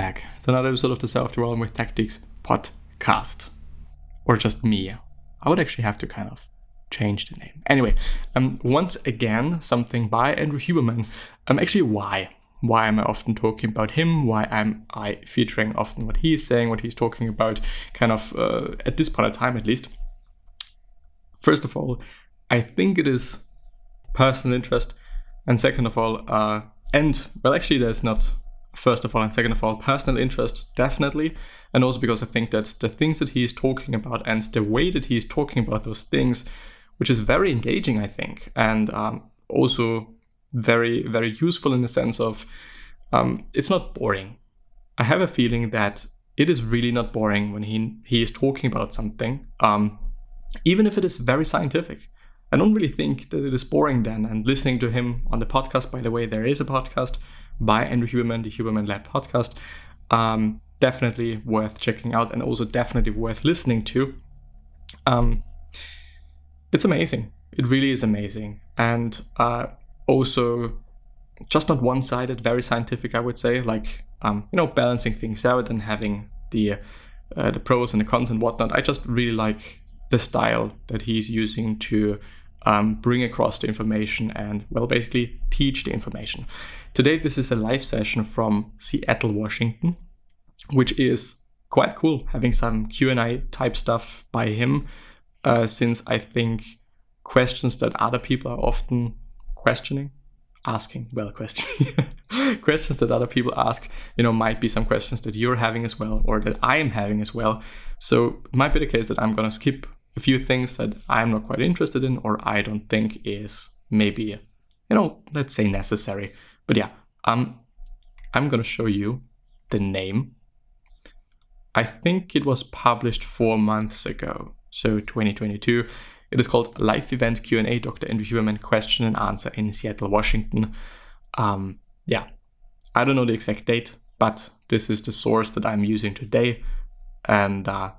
back to another episode of the Self Development with Tactics podcast. Or just me. I would actually have to kind of change the name. Anyway, um, once again, something by Andrew Huberman. Um, actually, why? Why am I often talking about him? Why am I featuring often what he's saying, what he's talking about, kind of uh, at this point of time at least? First of all, I think it is personal interest, and second of all, uh, and well, actually, there's not first of all, and second of all, personal interest, definitely. And also because I think that the things that he is talking about and the way that he is talking about those things, which is very engaging, I think, and um, also very, very useful in the sense of um, it's not boring. I have a feeling that it is really not boring when he, he is talking about something, um, even if it is very scientific. I don't really think that it is boring then. And listening to him on the podcast, by the way, there is a podcast by Andrew Huberman, the Huberman Lab podcast. Um, definitely worth checking out and also definitely worth listening to. Um, it's amazing. It really is amazing. And uh, also, just not one sided, very scientific, I would say, like, um, you know, balancing things out and having the, uh, the pros and the cons and whatnot. I just really like the style that he's using to um, bring across the information and, well, basically teach the information. Today, this is a live session from Seattle, Washington, which is quite cool, having some Q&A type stuff by him, uh, since I think questions that other people are often questioning, asking, well, questioning, questions that other people ask, you know, might be some questions that you're having as well, or that I am having as well. So it might be the case that I'm going to skip a few things that I'm not quite interested in, or I don't think is maybe, you know, let's say necessary. But yeah, um, I'm gonna show you the name. I think it was published four months ago, so 2022. It is called Live Event Q&A Dr. Andrew Huberman Question and Answer in Seattle, Washington. Um, yeah, I don't know the exact date, but this is the source that I'm using today. And uh,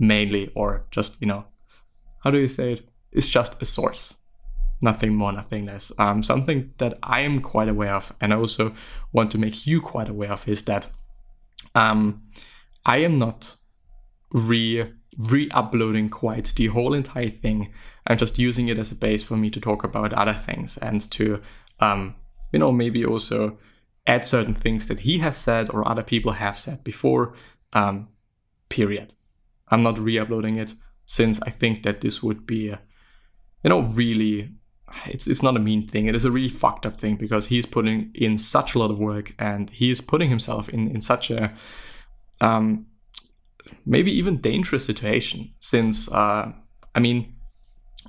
mainly, or just, you know, how do you say it? It's just a source nothing more, nothing less. Um, something that I am quite aware of, and I also want to make you quite aware of, is that um, I am not re re-uploading quite the whole entire thing. I'm just using it as a base for me to talk about other things and to, um, you know, maybe also add certain things that he has said or other people have said before. Um, period. I'm not re-uploading it since I think that this would be, a, you know, really it's it's not a mean thing. It is a really fucked up thing because he's putting in such a lot of work and he is putting himself in in such a um, maybe even dangerous situation. Since uh, I mean,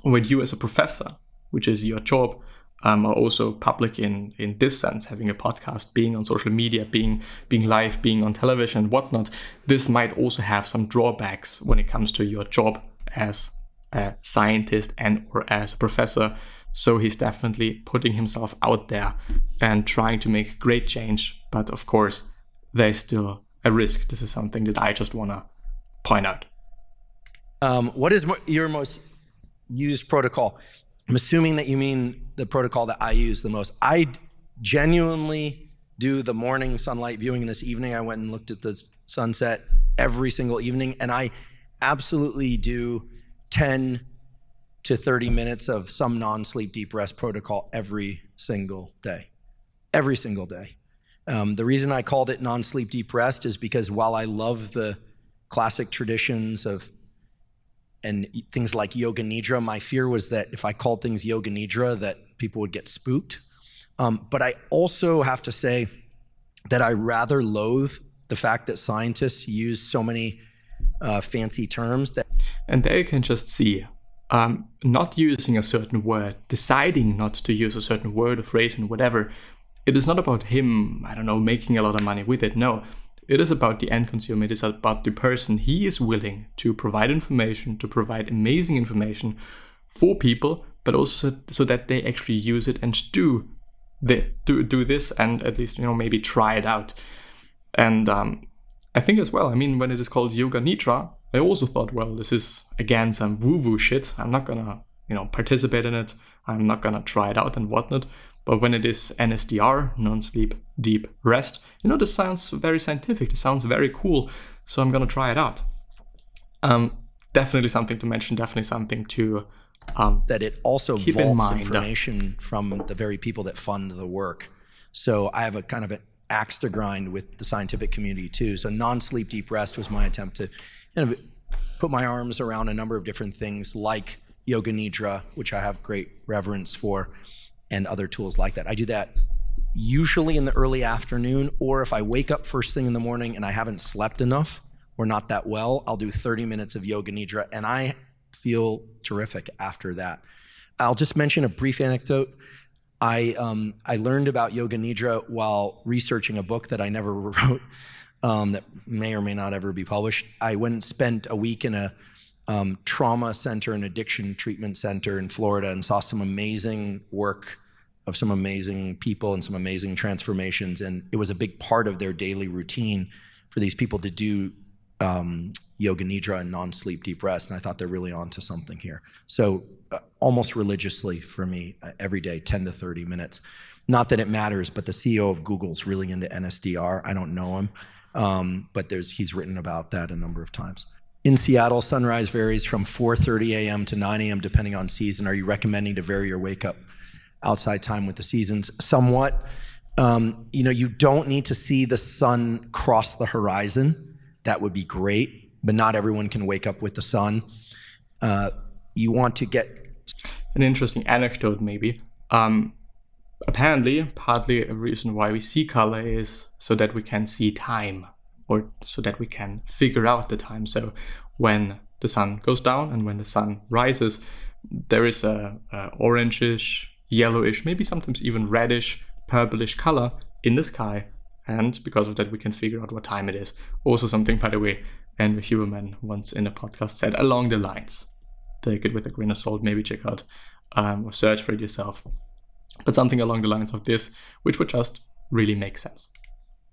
with you as a professor, which is your job, um, are also public in in this sense, having a podcast, being on social media, being being live, being on television, whatnot. This might also have some drawbacks when it comes to your job as a scientist and or as a professor so he's definitely putting himself out there and trying to make great change. But of course, there's still a risk. This is something that I just want to point out. Um, what is your most used protocol? I'm assuming that you mean the protocol that I use the most. I genuinely do the morning sunlight viewing this evening. I went and looked at the sunset every single evening, and I absolutely do 10 to 30 minutes of some non sleep deep rest protocol every single day. Every single day. Um, the reason I called it non sleep deep rest is because while I love the classic traditions of and things like yoga nidra, my fear was that if I called things yoga nidra, that people would get spooked. Um, but I also have to say that I rather loathe the fact that scientists use so many uh, fancy terms that. And there you can just see um, not using a certain word, deciding not to use a certain word or phrase and whatever, it is not about him, I don't know, making a lot of money with it. No, it is about the end consumer. It is about the person. He is willing to provide information, to provide amazing information for people, but also so, that they actually use it and do the, do, do this and at least, you know, maybe try it out. And um, I think as well, I mean, when it is called Yoga Nidra, I also thought, well, this is again some woo woo shit. I'm not gonna you know, participate in it. I'm not gonna try it out and whatnot. But when it is NSDR, non-sleep deep rest, you know, this sounds very scientific. This sounds very cool. So I'm gonna try it out. Um, definitely something to mention. Definitely something to um, that it also vaults information from the very people that fund the work. So I have a kind of an axe to grind with the scientific community too. So non-sleep deep rest was my attempt to kind of put my arms around a number of different things like yoga nidra, which I have great reverence for, and other tools like that. I do that usually in the early afternoon, or if I wake up first thing in the morning and I haven't slept enough or not that well, I'll do 30 minutes of yoga nidra, and I feel terrific after that. I'll just mention a brief anecdote. I um, I learned about yoga nidra while researching a book that I never wrote, um, that may or may not ever be published. I went and spent a week in a um, trauma center and addiction treatment center in Florida and saw some amazing work of some amazing people and some amazing transformations. And it was a big part of their daily routine for these people to do um, yoga nidra and non-sleep deep rest. And I thought they're really onto something here. So uh, almost religiously for me, uh, every day, 10 to 30 minutes. Not that it matters, but the CEO of Google's really into NSDR. I don't know him, um, but there's he's written about that a number of times. In Seattle, sunrise varies from 4:30 a.m. to 9 a.m. depending on season. Are you recommending to vary your wake up outside time with the seasons somewhat? Um, you know, you don't need to see the sun cross the horizon. That would be great, but not everyone can wake up with the sun. Uh, you want to get an interesting anecdote, maybe. Um, apparently, partly a reason why we see color is so that we can see time or so that we can figure out the time. So when the sun goes down and when the sun rises, there is a, a orangish, yellowish, maybe sometimes even reddish, purplish color in the sky. And because of that, we can figure out what time it is. Also, something, by the way, Andrew Huberman once in a podcast said along the lines take it with a grain of salt. Maybe check out um, or search for it yourself. But something along the lines of this, which would just really make sense.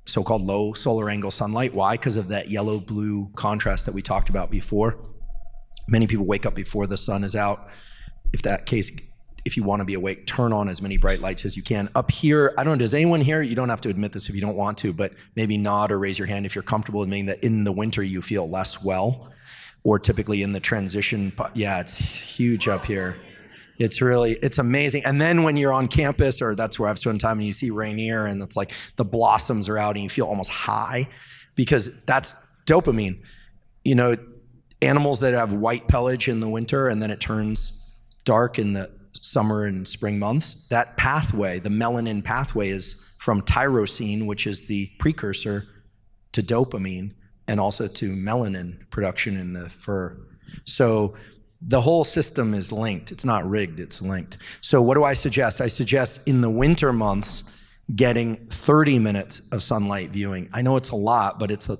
So called low solar angle sunlight. Why? Because of that yellow blue contrast that we talked about before. Many people wake up before the sun is out. If that case, if you want to be awake, turn on as many bright lights as you can. Up here, I don't know, does anyone here, you don't have to admit this if you don't want to, but maybe nod or raise your hand if you're comfortable admitting that in the winter you feel less well or typically in the transition. Yeah, it's huge up here. It's really, it's amazing. And then when you're on campus, or that's where I've spent time, and you see Rainier, and it's like the blossoms are out, and you feel almost high because that's dopamine. You know, animals that have white pelage in the winter, and then it turns dark in the summer and spring months. That pathway, the melanin pathway, is from tyrosine, which is the precursor to dopamine and also to melanin production in the fur. So the whole system is linked. It's not rigged, it's linked. So what do I suggest? I suggest in the winter months getting 30 minutes of sunlight viewing. I know it's a lot, but it's a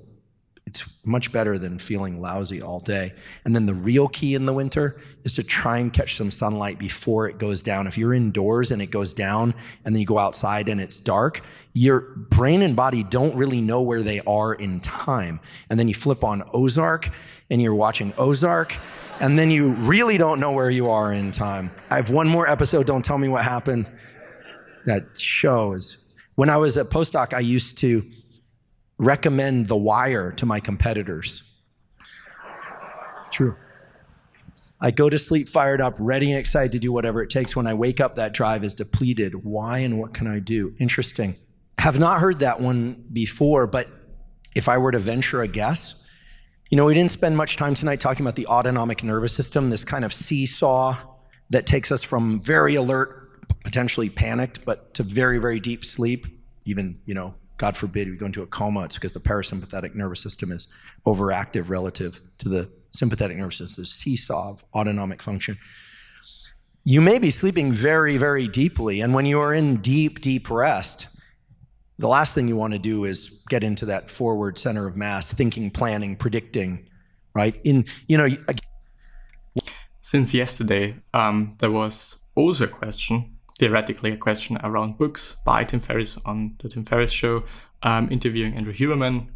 it's much better than feeling lousy all day. And then the real key in the winter is to try and catch some sunlight before it goes down. If you're indoors and it goes down and then you go outside and it's dark, your brain and body don't really know where they are in time. And then you flip on Ozark and you're watching Ozark and then you really don't know where you are in time. I have one more episode, don't tell me what happened. That shows. When I was a postdoc, I used to recommend The Wire to my competitors. True. I go to sleep fired up, ready and excited to do whatever it takes. When I wake up, that drive is depleted. Why and what can I do? Interesting. Have not heard that one before, but if I were to venture a guess, you know, we didn't spend much time tonight talking about the autonomic nervous system, this kind of seesaw that takes us from very alert, potentially panicked, but to very, very deep sleep, even, you know, God forbid we go into a coma, it's because the parasympathetic nervous system is overactive relative to the sympathetic nervous system, the seesaw of autonomic function. You may be sleeping very, very deeply. And when you are in deep, deep rest, the last thing you want to do is get into that forward center of mass, thinking, planning, predicting, right? In, you know, since yesterday, um, there was also a question theoretically a question around books by Tim Ferriss on the Tim Ferriss Show, um, interviewing Andrew Huberman,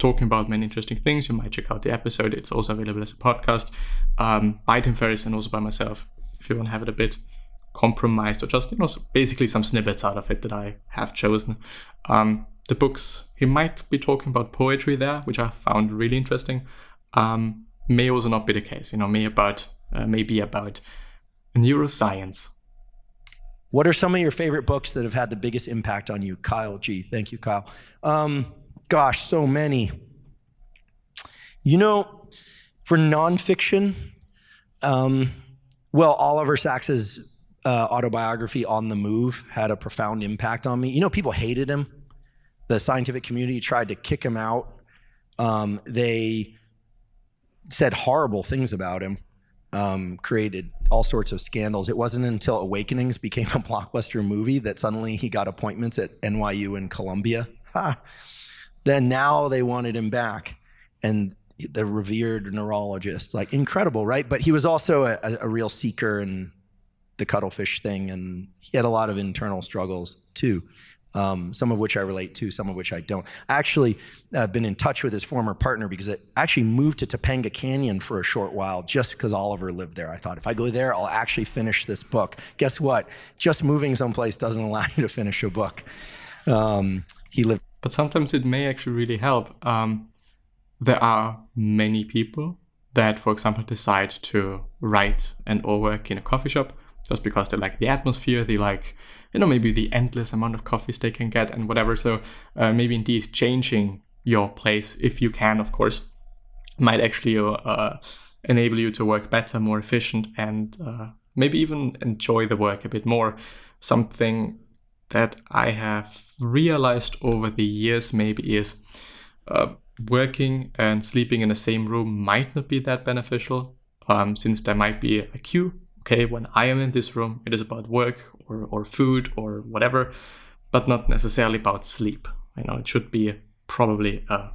talking about many interesting things. You might check out the episode. It's also available as a podcast um, by Tim Ferriss and also by myself. if you want to have it a bit compromised or just you know basically some snippets out of it that I have chosen. Um, the books he might be talking about poetry there, which I found really interesting. Um, may also not be the case. You know, may about uh, maybe about neuroscience. What are some of your favorite books that have had the biggest impact on you, Kyle G? Thank you, Kyle. Um, gosh, so many. You know, for nonfiction, um, well, Oliver Sacks's uh, autobiography on the move had a profound impact on me you know people hated him the scientific community tried to kick him out um, they said horrible things about him um, created all sorts of scandals. It wasn't until awakenings became a blockbuster movie that suddenly he got appointments at nyu and columbia. Ha. then now they wanted him back. And the revered neurologist like incredible right? But he was also a, a real seeker and the cuttlefish thing, and he had a lot of internal struggles too. Um, some of which I relate to, some of which I don't. I actually uh, been in touch with his former partner because I actually moved to Topanga Canyon for a short while just because Oliver lived there. I thought if I go there, I'll actually finish this book. Guess what? Just moving someplace doesn't allow you to finish a book. Um, he lived. But sometimes it may actually really help. Um, there are many people that, for example, decide to write and or work in a coffee shop just because they like the atmosphere, they like, you know, maybe the endless amount of coffees they can get and whatever. So uh, maybe indeed changing your place, if you can, of course, might actually uh, enable you to work better, more efficient, and uh, maybe even enjoy the work a bit more. Something that I have realized over the years maybe is uh, working and sleeping in the same room might not be that beneficial um, since there might be a cue okay, when I am in this room, it is about work or, or food or whatever, but not necessarily about sleep. You know, it should be probably a,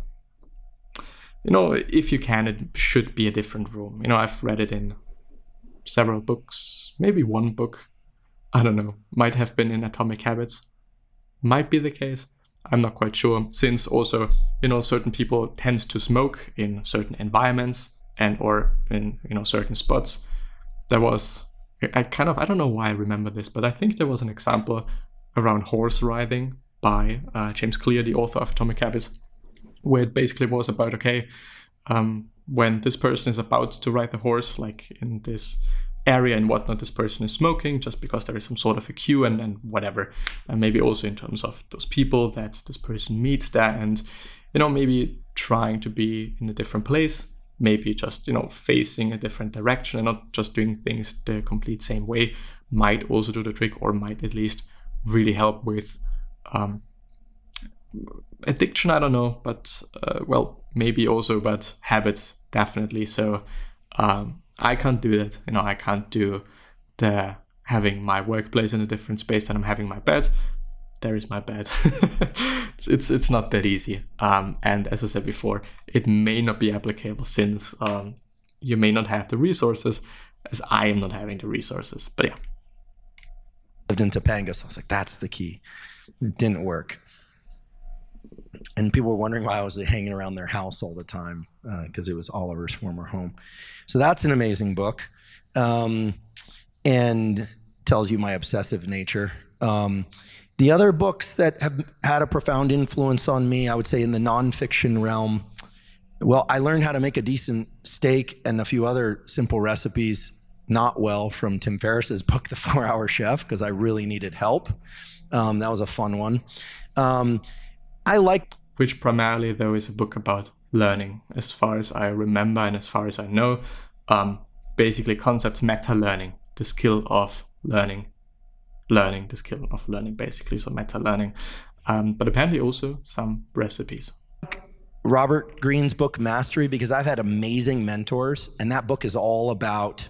you know, if you can, it should be a different room. You know, I've read it in several books, maybe one book. I don't know, might have been in Atomic Habits. Might be the case. I'm not quite sure, since also, you know, certain people tend to smoke in certain environments and or in, you know, certain spots there was I kind of I don't know why I remember this, but I think there was an example around horse riding by uh, James Clear, the author of Atomic Habits, where it basically was about okay, um, when this person is about to ride the horse, like in this area and whatnot, this person is smoking just because there is some sort of a cue and, and whatever, and maybe also in terms of those people that this person meets there, and you know maybe trying to be in a different place maybe just you know facing a different direction and not just doing things the complete same way might also do the trick or might at least really help with um, addiction i don't know but uh, well maybe also but habits definitely. So um, i can't do that you know i can't do the having my workplace in a different space than i'm having my bed there is my bed. it's, it's, it's not that easy. Um, and as I said before, it may not be applicable since um, you may not have the resources, as I am not having the resources. But yeah. Lived in Topanga, so I was like, that's the key. It didn't work. And people were wondering why I was hanging around their house all the time because uh, it was Oliver's former home. So that's an amazing book, um, and tells you my obsessive nature. Um, the other books that have had a profound influence on me, I would say in the nonfiction realm, well, I learned how to make a decent steak and a few other simple recipes not well from Tim Ferriss's book, The Four Hour Chef, because I really needed help. Um, that was a fun one. Um, I like. Which primarily, though, is a book about learning, as far as I remember and as far as I know. Um, basically, concepts meta learning, the skill of learning learning, the skill of learning, basically, so meta learning. Um, but apparently also some recipes. Robert Greene's book Mastery because I've had amazing mentors, and that book is all about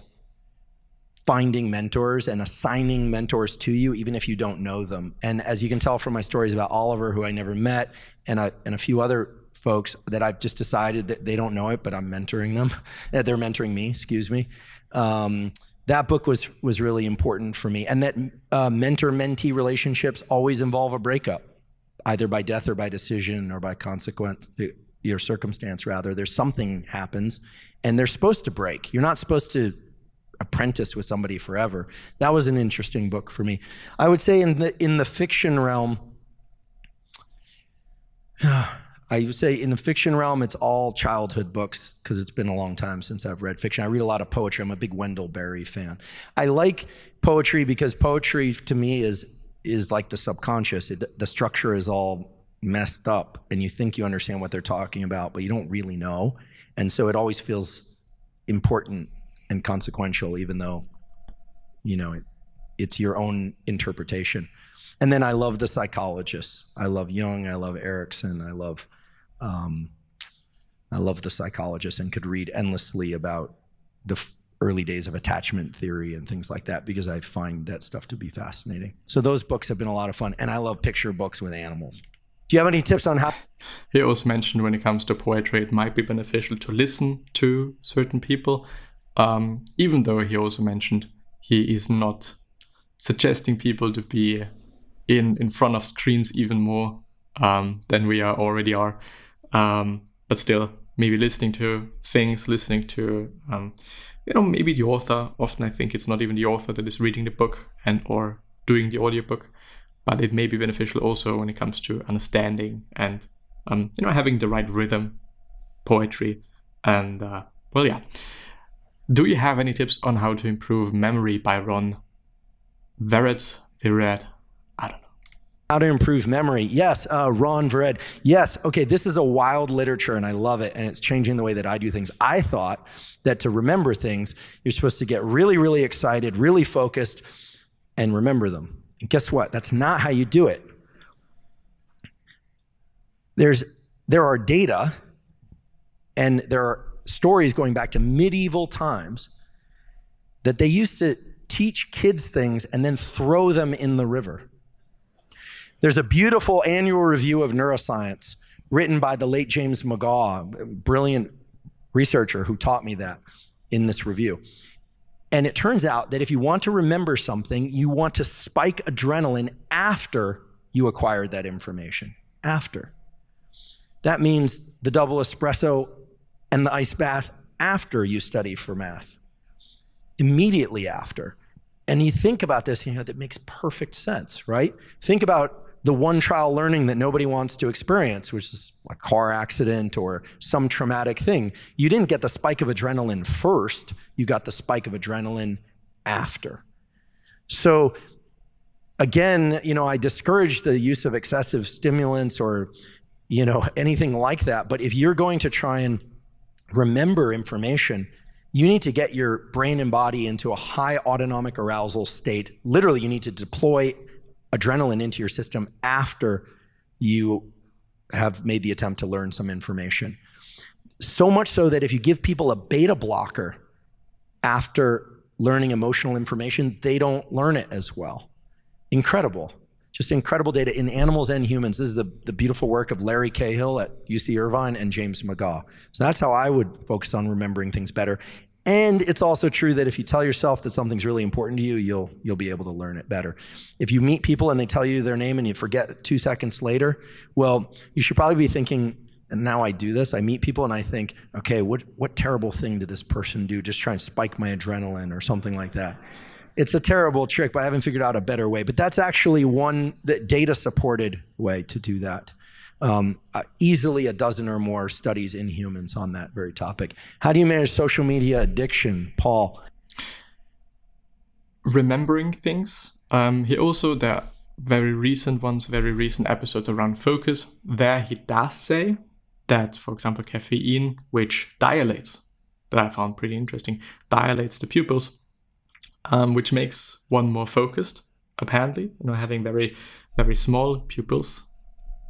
finding mentors and assigning mentors to you, even if you don't know them. And as you can tell from my stories about Oliver, who I never met, and a, and a few other folks that I've just decided that they don't know it, but I'm mentoring them. They're mentoring me, excuse me. Um, that book was was really important for me and that uh, mentor mentee relationships always involve a breakup either by death or by decision or by consequence your circumstance rather there's something happens and they're supposed to break you're not supposed to apprentice with somebody forever. That was an interesting book for me. I would say in the in the fiction realm, I would say in the fiction realm, it's all childhood books because it's been a long time since I've read fiction. I read a lot of poetry. I'm a big Wendell Berry fan. I like poetry because poetry to me is is like the subconscious. It, the structure is all messed up, and you think you understand what they're talking about, but you don't really know. And so it always feels important and consequential, even though you know it, it's your own interpretation. And then I love the psychologists. I love Jung. I love Erikson. I love, um, I love the psychologists, and could read endlessly about the f- early days of attachment theory and things like that because I find that stuff to be fascinating. So those books have been a lot of fun, and I love picture books with animals. Do you have any tips on how? He also mentioned when it comes to poetry, it might be beneficial to listen to certain people, um, even though he also mentioned he is not suggesting people to be in in front of screens even more um, than we are already are. Um, but still, maybe listening to things, listening to um, you know maybe the author. Often I think it's not even the author that is reading the book and or doing the audiobook, but it may be beneficial also when it comes to understanding and um, you know having the right rhythm, poetry, and uh, well yeah. Do you have any tips on how to improve memory by Ron Verret? Verret? How to improve memory. Yes, uh, Ron Vered. Yes, okay, this is a wild literature and I love it and it's changing the way that I do things. I thought that to remember things, you're supposed to get really, really excited, really focused, and remember them. And guess what? That's not how you do it. There's, there are data and there are stories going back to medieval times that they used to teach kids things and then throw them in the river. There's a beautiful annual review of neuroscience written by the late James McGaugh, brilliant researcher who taught me that in this review. And it turns out that if you want to remember something, you want to spike adrenaline after you acquired that information. After. That means the double espresso and the ice bath after you study for math, immediately after. And you think about this, you know, that makes perfect sense, right? Think about the one trial learning that nobody wants to experience, which is a car accident or some traumatic thing. You didn't get the spike of adrenaline first, you got the spike of adrenaline after. So, again, you know, I discourage the use of excessive stimulants or, you know, anything like that. But if you're going to try and remember information, you need to get your brain and body into a high autonomic arousal state. Literally, you need to deploy adrenaline into your system after you have made the attempt to learn some information. So much so that if you give people a beta blocker after learning emotional information, they don't learn it as well. Incredible. Just incredible data in animals and humans. This is the, the beautiful work of Larry Cahill at UC Irvine and James McGaugh. So that's how I would focus on remembering things better. And it's also true that if you tell yourself that something's really important to you, you'll you'll be able to learn it better. If you meet people and they tell you their name and you forget 2 seconds later, well, you should probably be thinking and now I do this. I meet people and I think, okay, what what terrible thing did this person do? Just try and spike my adrenaline or something like that. It's a terrible trick, but I haven't figured out a better way. But that's actually one that data supported way to do that um, uh, easily a dozen or more studies in humans on that very topic. How do you manage social media addiction, Paul? Remembering things. Um, he also there very recent ones, very recent episodes around focus. There he does say that, for example, caffeine, which dilates, that I found pretty interesting, dilates the pupils, um, which makes one more focused. Apparently, you know, having very very small pupils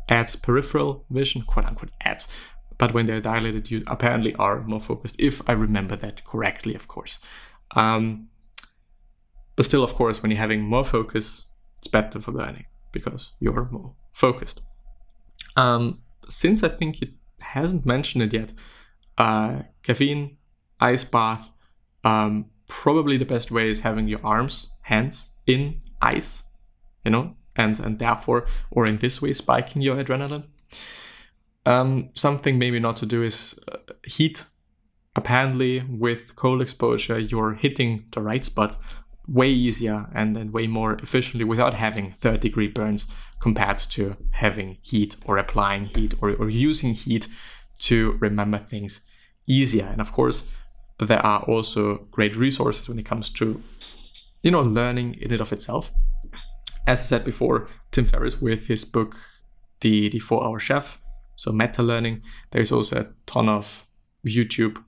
adds peripheral vision, quote unquote adds. But when they're dilated, you apparently are more focused, if I remember that correctly, of course. Um, but still, of course, when you're having more focus, it's better for learning because you're more focused. Um, since I think it hasn't mentioned it yet, uh, caffeine, ice bath, um, probably the best way is having your arms, hands in ice, you know, and and therefore or in this way spiking your adrenaline. Um, something maybe not to do is uh, heat. apparently with cold exposure, you're hitting the right spot way easier and then way more efficiently without having third degree burns compared to having heat or applying heat or, or using heat to remember things easier. And of course, there are also great resources when it comes to, you know, learning in and of itself. As I said before, Tim Ferriss with his book, The, the Four Hour Chef, so meta learning, there's also a ton of YouTube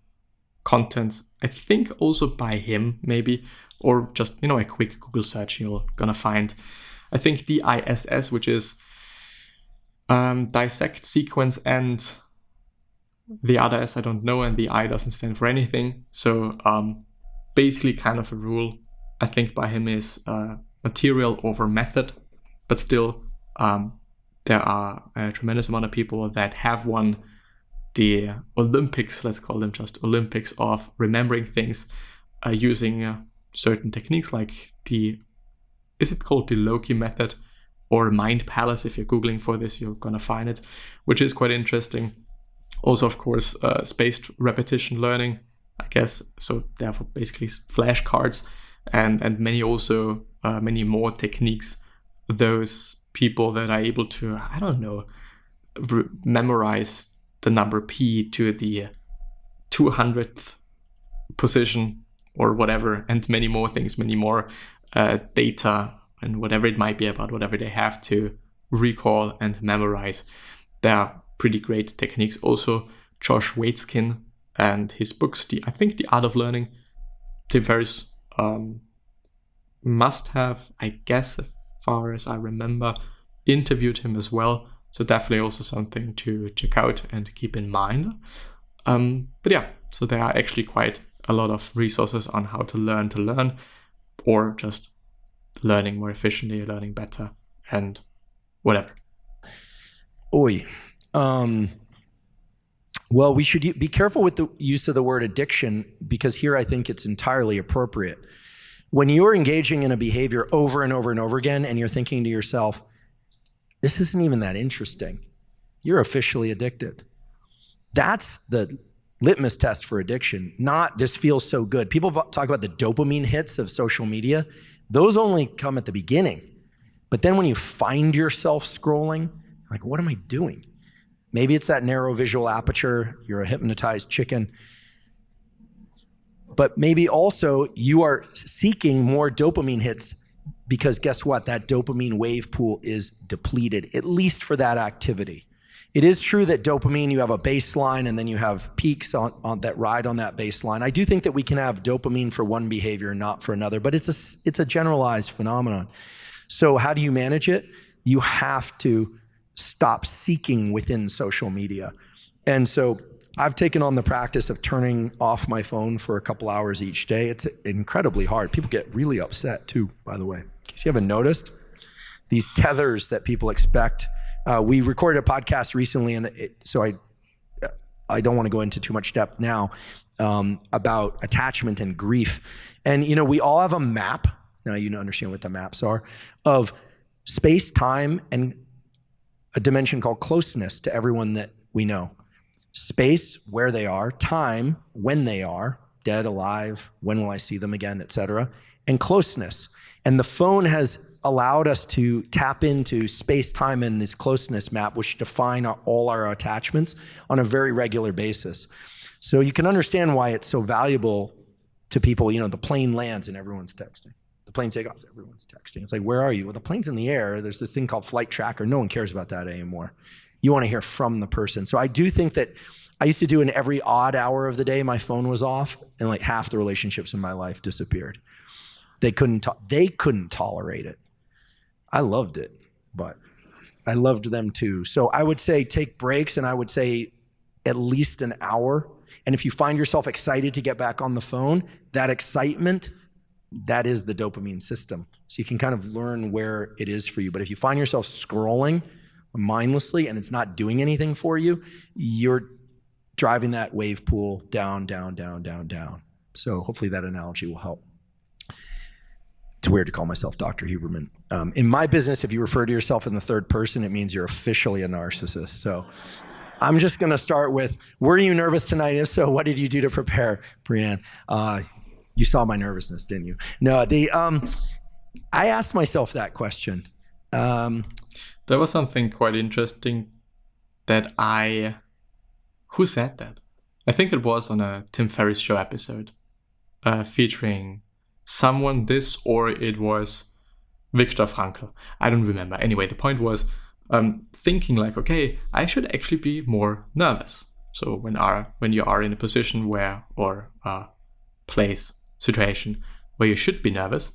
content. I think also by him, maybe, or just, you know, a quick Google search, you're gonna find, I think DISS, which is um, dissect, sequence, and the other S I don't know, and the I doesn't stand for anything. So um, basically, kind of a rule I think by him is uh, material over method, but still um, there are a tremendous amount of people that have won the Olympics, let's call them just Olympics of remembering things uh, using uh, certain techniques like the is it called the Loki method or Mind Palace? If you're googling for this, you're gonna find it, which is quite interesting also, of course, uh, spaced repetition learning, I guess. So therefore, basically flashcards and and many also uh, many more techniques. Those people that are able to I don't know re- memorize the number p to the 200th position or whatever, and many more things, many more uh, data and whatever it might be about whatever they have to recall and memorize. There are pretty great techniques. Also, Josh Waitzkin and his books, the I think the Art of Learning. Tim Ferriss um, must have, I guess, as far as I remember, interviewed him as well. So definitely also something to check out and keep in mind. Um, but yeah, so there are actually quite a lot of resources on how to learn to learn, or just learning more efficiently, learning better, and whatever. Oi, um, well, we should be careful with the use of the word addiction because here I think it's entirely appropriate. When you're engaging in a behavior over and over and over again, and you're thinking to yourself, this isn't even that interesting, you're officially addicted. That's the litmus test for addiction, not this feels so good. People talk about the dopamine hits of social media, those only come at the beginning. But then when you find yourself scrolling, like, what am I doing? Maybe it's that narrow visual aperture, you're a hypnotized chicken. But maybe also you are seeking more dopamine hits because guess what? That dopamine wave pool is depleted, at least for that activity. It is true that dopamine, you have a baseline and then you have peaks on, on that ride on that baseline. I do think that we can have dopamine for one behavior and not for another, but it's a, it's a generalized phenomenon. So, how do you manage it? You have to stop seeking within social media. And so I've taken on the practice of turning off my phone for a couple hours each day. It's incredibly hard. People get really upset too, by the way. In case you haven't noticed, these tethers that people expect. Uh, we recorded a podcast recently, and it, so I, I don't want to go into too much depth now um, about attachment and grief. And you know, we all have a map. Now you understand what the maps are of space, time, and a dimension called closeness to everyone that we know. Space, where they are, time, when they are, dead, alive, when will I see them again, etc., and closeness. And the phone has allowed us to tap into space, time, and this closeness map, which define our, all our attachments on a very regular basis. So you can understand why it's so valuable to people. You know, the plane lands and everyone's texting. The plane takes off, everyone's texting. It's like, where are you? Well, the plane's in the air. There's this thing called flight tracker. No one cares about that anymore. You want to hear from the person. So I do think that I used to do in every odd hour of the day, my phone was off, and like half the relationships in my life disappeared. They couldn't. To- they couldn't tolerate it. I loved it, but I loved them too. So I would say take breaks, and I would say at least an hour. And if you find yourself excited to get back on the phone, that excitement that is the dopamine system. So you can kind of learn where it is for you. But if you find yourself scrolling mindlessly and it's not doing anything for you, you're driving that wave pool down, down, down, down, down. So hopefully that analogy will help. It's weird to call myself Dr. Huberman. Um, in my business, if you refer to yourself in the third person, it means you're officially a narcissist. So I'm just going to start with Were you nervous tonight? If so, what did you do to prepare, Brianne? Uh, you saw my nervousness, didn't you? No, the um, I asked myself that question. Um, there was something quite interesting that I. Who said that? I think it was on a Tim Ferriss show episode uh, featuring someone this or it was Viktor Frankl. I don't remember. Anyway, the point was um, thinking like, okay, I should actually be more nervous. So when are when you are in a position where or place situation where you should be nervous,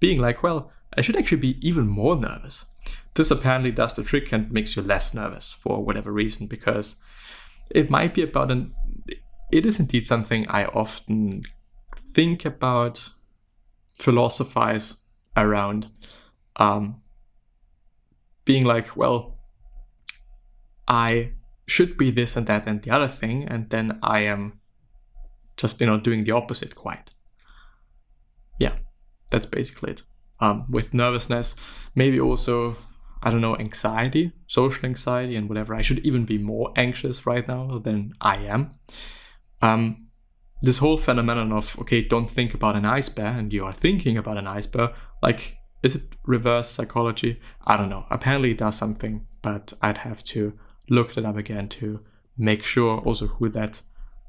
being like, well, I should actually be even more nervous. This apparently does the trick and makes you less nervous for whatever reason because it might be about an it is indeed something I often think about, philosophize around, um, being like, well, I should be this and that and the other thing, and then I am just, you know, doing the opposite quite. Yeah, that's basically it. Um, with nervousness, maybe also I don't know, anxiety, social anxiety, and whatever. I should even be more anxious right now than I am. Um, this whole phenomenon of, okay, don't think about an ice bear, and you are thinking about an ice bear, like, is it reverse psychology? I don't know. Apparently it does something, but I'd have to look that up again to make sure also who that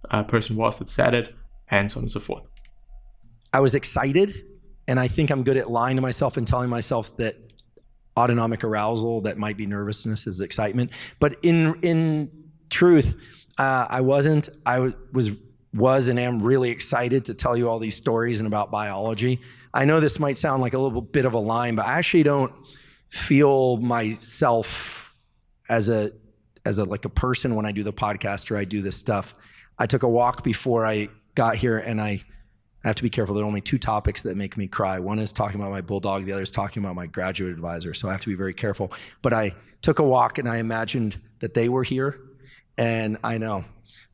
uh, person was that said it, and so on and so forth. I was excited, and I think I'm good at lying to myself and telling myself that autonomic arousal that might be nervousness is excitement. But in in truth, uh, I wasn't. I was was and am really excited to tell you all these stories and about biology. I know this might sound like a little bit of a line, but I actually don't feel myself as a as a like a person when I do the podcast or I do this stuff. I took a walk before I got here and I I have to be careful. There are only two topics that make me cry. One is talking about my bulldog, the other is talking about my graduate advisor. So I have to be very careful. But I took a walk and I imagined that they were here. And I know,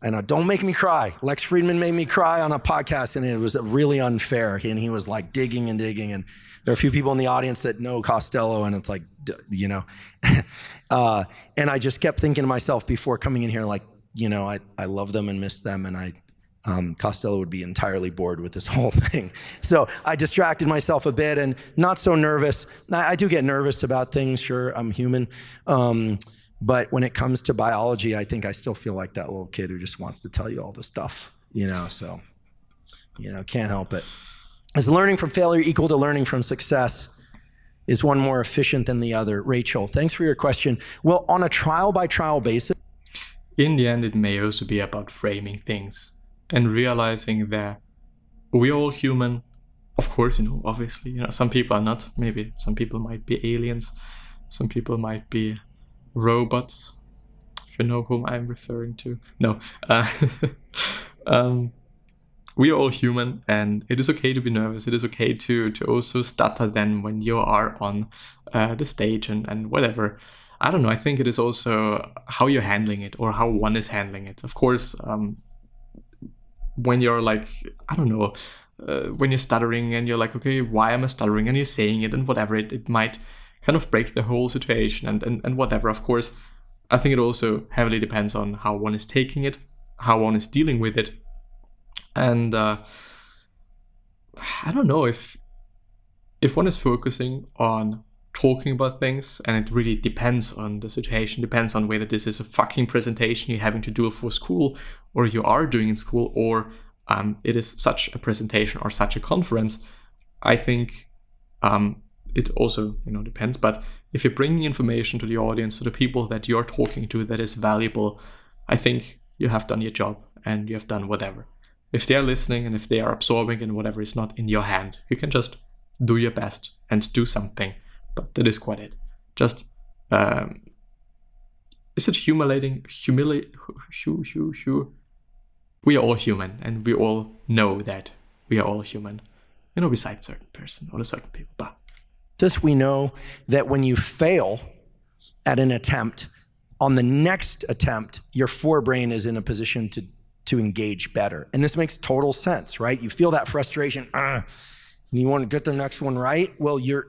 I know, don't make me cry. Lex Fridman made me cry on a podcast and it was really unfair. And he was like digging and digging. And there are a few people in the audience that know Costello and it's like, you know. uh, and I just kept thinking to myself before coming in here, like, you know, I, I love them and miss them and I um, Costello would be entirely bored with this whole thing. So I distracted myself a bit and not so nervous. I, I do get nervous about things, sure, I'm human. Um, but when it comes to biology, I think I still feel like that little kid who just wants to tell you all the stuff, you know, so, you know, can't help it. Is learning from failure equal to learning from success? Is one more efficient than the other? Rachel, thanks for your question. Well, on a trial by trial basis, in the end, it may also be about framing things and realizing that we're all human. Of course, you know, obviously, you know, some people are not. Maybe some people might be aliens, some people might be robots. If you know whom I'm referring to, no. Uh, um, we are all human, and it is okay to be nervous. It is okay to to also stutter then when you are on uh, the stage and and whatever. I don't know. I think it is also how you're handling it or how one is handling it. Of course, um, when you're like i don't know uh, when you're stuttering and you're like okay why am i stuttering? And you're saying it and whatever it, it might kind of break the whole situation and, and and whatever. Of course i think it also heavily depends on how one is taking it how one is dealing with it. And uh, i don't know if if one is focusing on talking about things and it really depends on the situation depends on whether this is a fucking presentation you're having to do for school or you are doing in school or um, it is such a presentation or such a conference. I think um, it also you know depends. But if you're bringing information to the audience to the people that you're talking to that is valuable i think you have done your job and you have done whatever. If they're listening and if they are absorbing and whatever is not in your hand you can just do your best and do something but that is quite it. Just um, is it humiliating? Humiliate? Hu, hu, hu. We are all human, and we all know that we are all human. You know, besides certain person or a certain people. But just we know that when you fail at an attempt, on the next attempt, your forebrain is in a position to to engage better. And this makes total sense, right? You feel that frustration, uh, and you want to get the next one right. Well, you're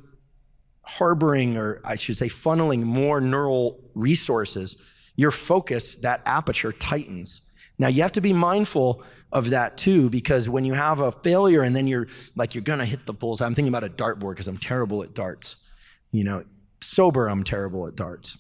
harboring, or I should say, funneling more neural resources your focus, that aperture tightens. Now you have to be mindful of that too, because when you have a failure and then you're like, you're gonna hit the bulls. I'm thinking about a dartboard because I'm terrible at darts. You know, sober, I'm terrible at darts.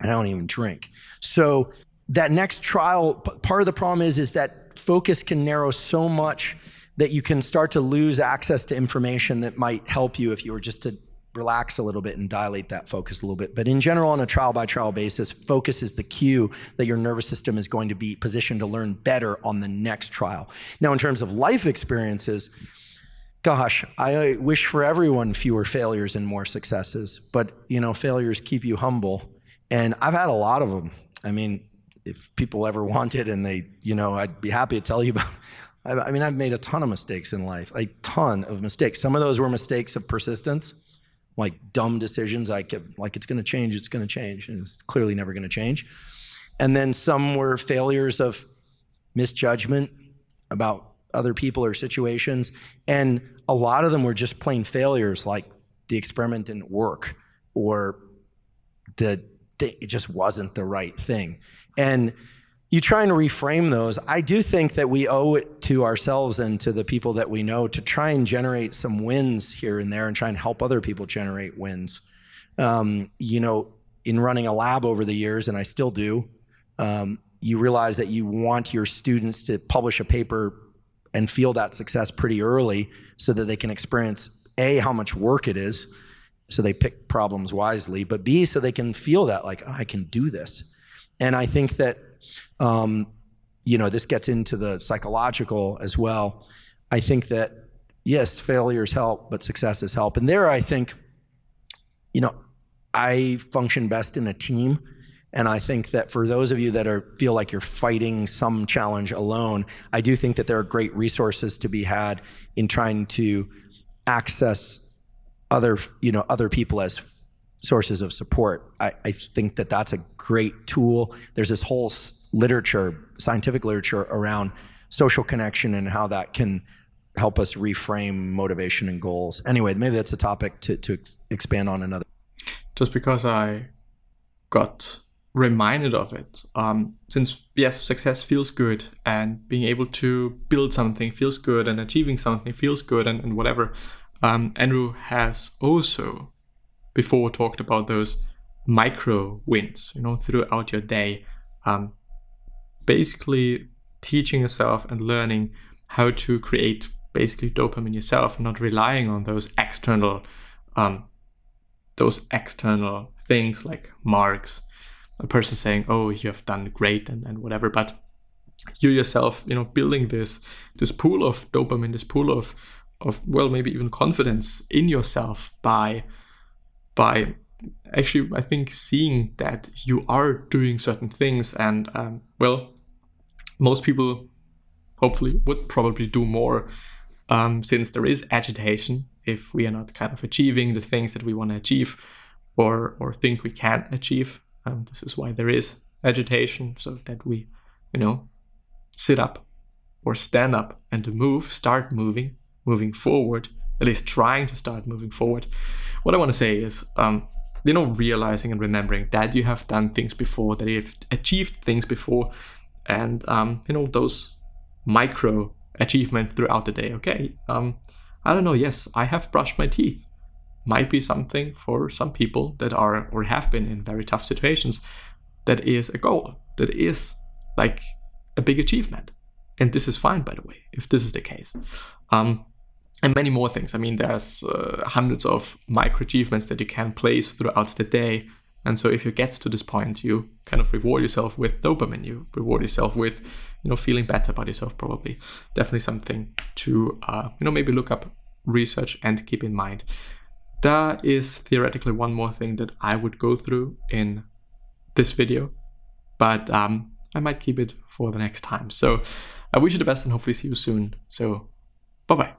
I don't even drink. So that next trial, part of the problem is, is that focus can narrow so much that you can start to lose access to information that might help you if you were just to relax a little bit and dilate that focus a little bit. But in general, on a trial by trial basis, focus is the cue that your nervous system is going to be positioned to learn better on the next trial. Now, in terms of life experiences, gosh, I wish for everyone fewer failures and more successes. But, you know, failures keep you humble. And I've had a lot of them. I mean, if people ever wanted and they, you know, I'd be happy to tell you about I mean, I've made a ton of mistakes in life, a ton of mistakes. Some of those were mistakes of persistence, like dumb decisions. I kept, like, it's going to change, it's going to change, and it's clearly never going to change. And then some were failures of misjudgment about other people or situations. And a lot of them were just plain failures, like the experiment didn't work or the, it just wasn't the right thing. And you try and reframe those. I do think that we owe it to ourselves and to the people that we know to try and generate some wins here and there and try and help other people generate wins. Um, you know, in running a lab over the years, and I still do, um, you realize that you want your students to publish a paper and feel that success pretty early so that they can experience A, how much work it is, so they pick problems wisely, but B, so they can feel that, like, oh, I can do this. And I think that um, you know, this gets into the psychological as well. I think that yes, failures help, but successes help. And there, I think, you know, I function best in a team. And I think that for those of you that are feel like you're fighting some challenge alone, I do think that there are great resources to be had in trying to access other, you know, other people as sources of support. I, I think that that's a great tool. There's this whole literature, scientific literature around social connection and how that can help us reframe motivation and goals. Anyway, maybe that's a topic to, to expand on another. Just because I got reminded of it, um, since yes, success feels good and being able to build something feels good and achieving something feels good and, and whatever. Um, Andrew has also before we talked about those micro wins, you know, throughout your day. Um, basically teaching yourself and learning how to create basically dopamine yourself and not relying on those external um, those external things like marks a person saying oh you have done great and, and whatever but you yourself you know building this this pool of dopamine this pool of of well maybe even confidence in yourself by by actually i think seeing that you are doing certain things and um, well most people hopefully would probably do more um, since there is agitation if we are not kind of achieving the things that we want to achieve or or think we can't achieve. Um, this is why there is agitation so that we you know sit up or stand up and to move start moving moving forward at least trying to start moving forward what i want to say is um, you know realizing and remembering that you have done things before that you've achieved things before and um, you know those micro achievements throughout the day. Okay, um, I don't know. Yes, I have brushed my teeth. Might be something for some people that are or have been in very tough situations. That is a goal. That is like a big achievement, and this is fine, by the way, if this is the case. Um, and many more things. I mean, there's uh, hundreds of micro achievements that you can place throughout the day and so if you get to this point, you kind of reward yourself with dopamine. You reward yourself with, you know, feeling better about yourself. Probably, definitely something to, uh, you know, maybe look up, research, and keep in mind. There is theoretically one more thing that I would go through in this video, but um, I might keep it for the next time. So I wish you the best and hopefully see you soon. So bye bye.